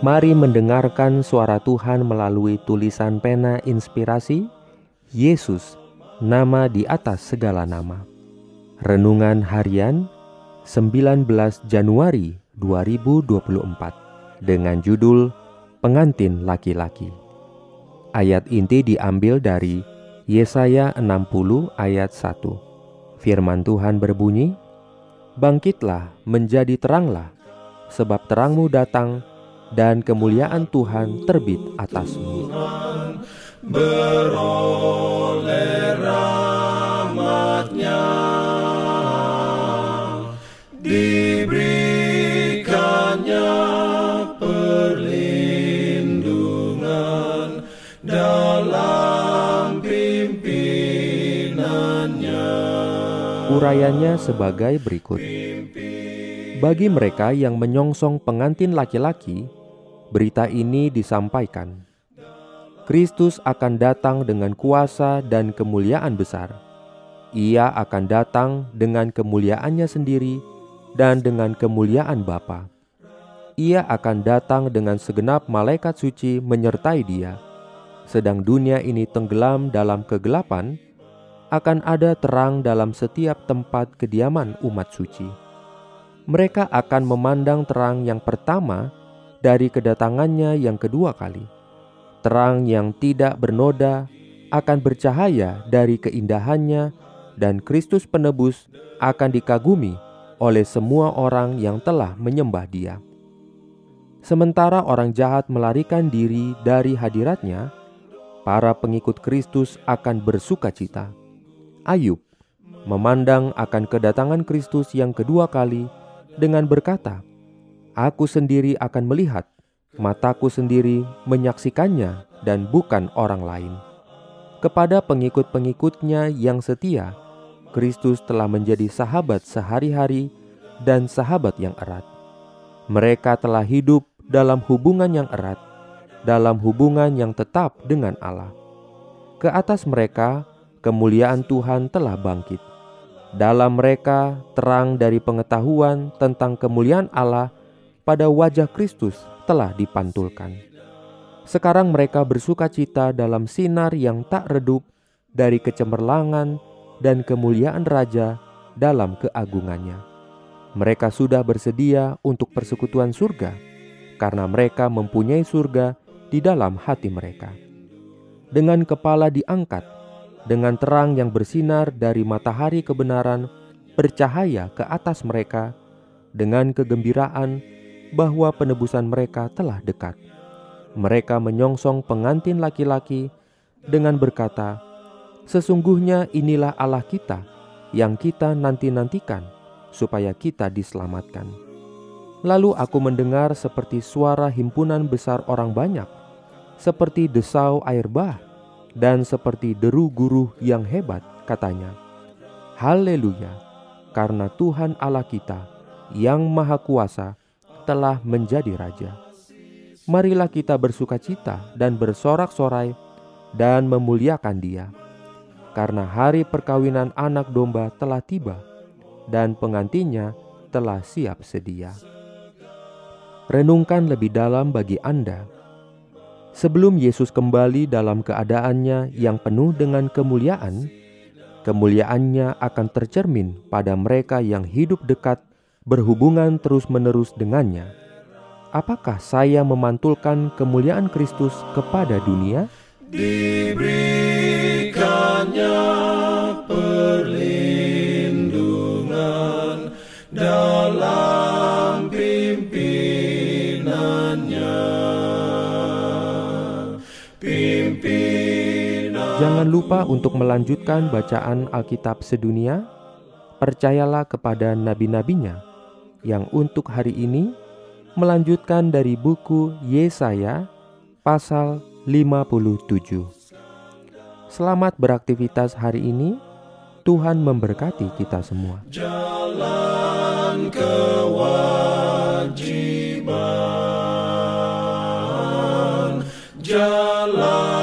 Mari mendengarkan suara Tuhan melalui tulisan pena inspirasi Yesus, nama di atas segala nama. Renungan harian 19 Januari 2024 dengan judul Pengantin Laki-laki. Ayat inti diambil dari Yesaya 60 ayat 1. Firman Tuhan berbunyi, Bangkitlah menjadi teranglah, sebab terangmu datang dan kemuliaan Tuhan terbit atasmu. Urayanya sebagai berikut Bagi mereka yang menyongsong pengantin laki-laki berita ini disampaikan. Kristus akan datang dengan kuasa dan kemuliaan besar. Ia akan datang dengan kemuliaannya sendiri dan dengan kemuliaan Bapa. Ia akan datang dengan segenap malaikat suci menyertai dia. Sedang dunia ini tenggelam dalam kegelapan, akan ada terang dalam setiap tempat kediaman umat suci. Mereka akan memandang terang yang pertama dari kedatangannya yang kedua kali. Terang yang tidak bernoda akan bercahaya dari keindahannya dan Kristus penebus akan dikagumi oleh semua orang yang telah menyembah dia. Sementara orang jahat melarikan diri dari hadiratnya, para pengikut Kristus akan bersuka cita. Ayub memandang akan kedatangan Kristus yang kedua kali dengan berkata, Aku sendiri akan melihat, mataku sendiri menyaksikannya, dan bukan orang lain. Kepada pengikut-pengikutnya yang setia, Kristus telah menjadi sahabat sehari-hari dan sahabat yang erat. Mereka telah hidup dalam hubungan yang erat, dalam hubungan yang tetap dengan Allah. Ke atas mereka, kemuliaan Tuhan telah bangkit. Dalam mereka, terang dari pengetahuan tentang kemuliaan Allah pada wajah Kristus telah dipantulkan. Sekarang mereka bersuka cita dalam sinar yang tak redup dari kecemerlangan dan kemuliaan Raja dalam keagungannya. Mereka sudah bersedia untuk persekutuan surga karena mereka mempunyai surga di dalam hati mereka. Dengan kepala diangkat, dengan terang yang bersinar dari matahari kebenaran bercahaya ke atas mereka, dengan kegembiraan bahwa penebusan mereka telah dekat. Mereka menyongsong pengantin laki-laki dengan berkata, "Sesungguhnya inilah Allah kita yang kita nanti-nantikan, supaya kita diselamatkan." Lalu aku mendengar seperti suara himpunan besar orang banyak, seperti desau air bah, dan seperti deru guru yang hebat, katanya, Haleluya, karena Tuhan Allah kita yang Maha Kuasa telah menjadi raja. Marilah kita bersuka cita dan bersorak-sorai dan memuliakan Dia, karena hari perkawinan Anak Domba telah tiba dan pengantinnya telah siap sedia. Renungkan lebih dalam bagi Anda. Sebelum Yesus kembali dalam keadaannya yang penuh dengan kemuliaan, kemuliaannya akan tercermin pada mereka yang hidup dekat berhubungan terus-menerus dengannya, apakah saya memantulkan kemuliaan Kristus kepada dunia? Diberikannya perlindungan dalam pimpinannya. Pimpinan Jangan lupa untuk melanjutkan bacaan Alkitab sedunia. Percayalah kepada nabi-nabinya yang untuk hari ini melanjutkan dari buku Yesaya pasal 57. Selamat beraktivitas hari ini. Tuhan memberkati kita semua. Jalan kewajiban. Jalan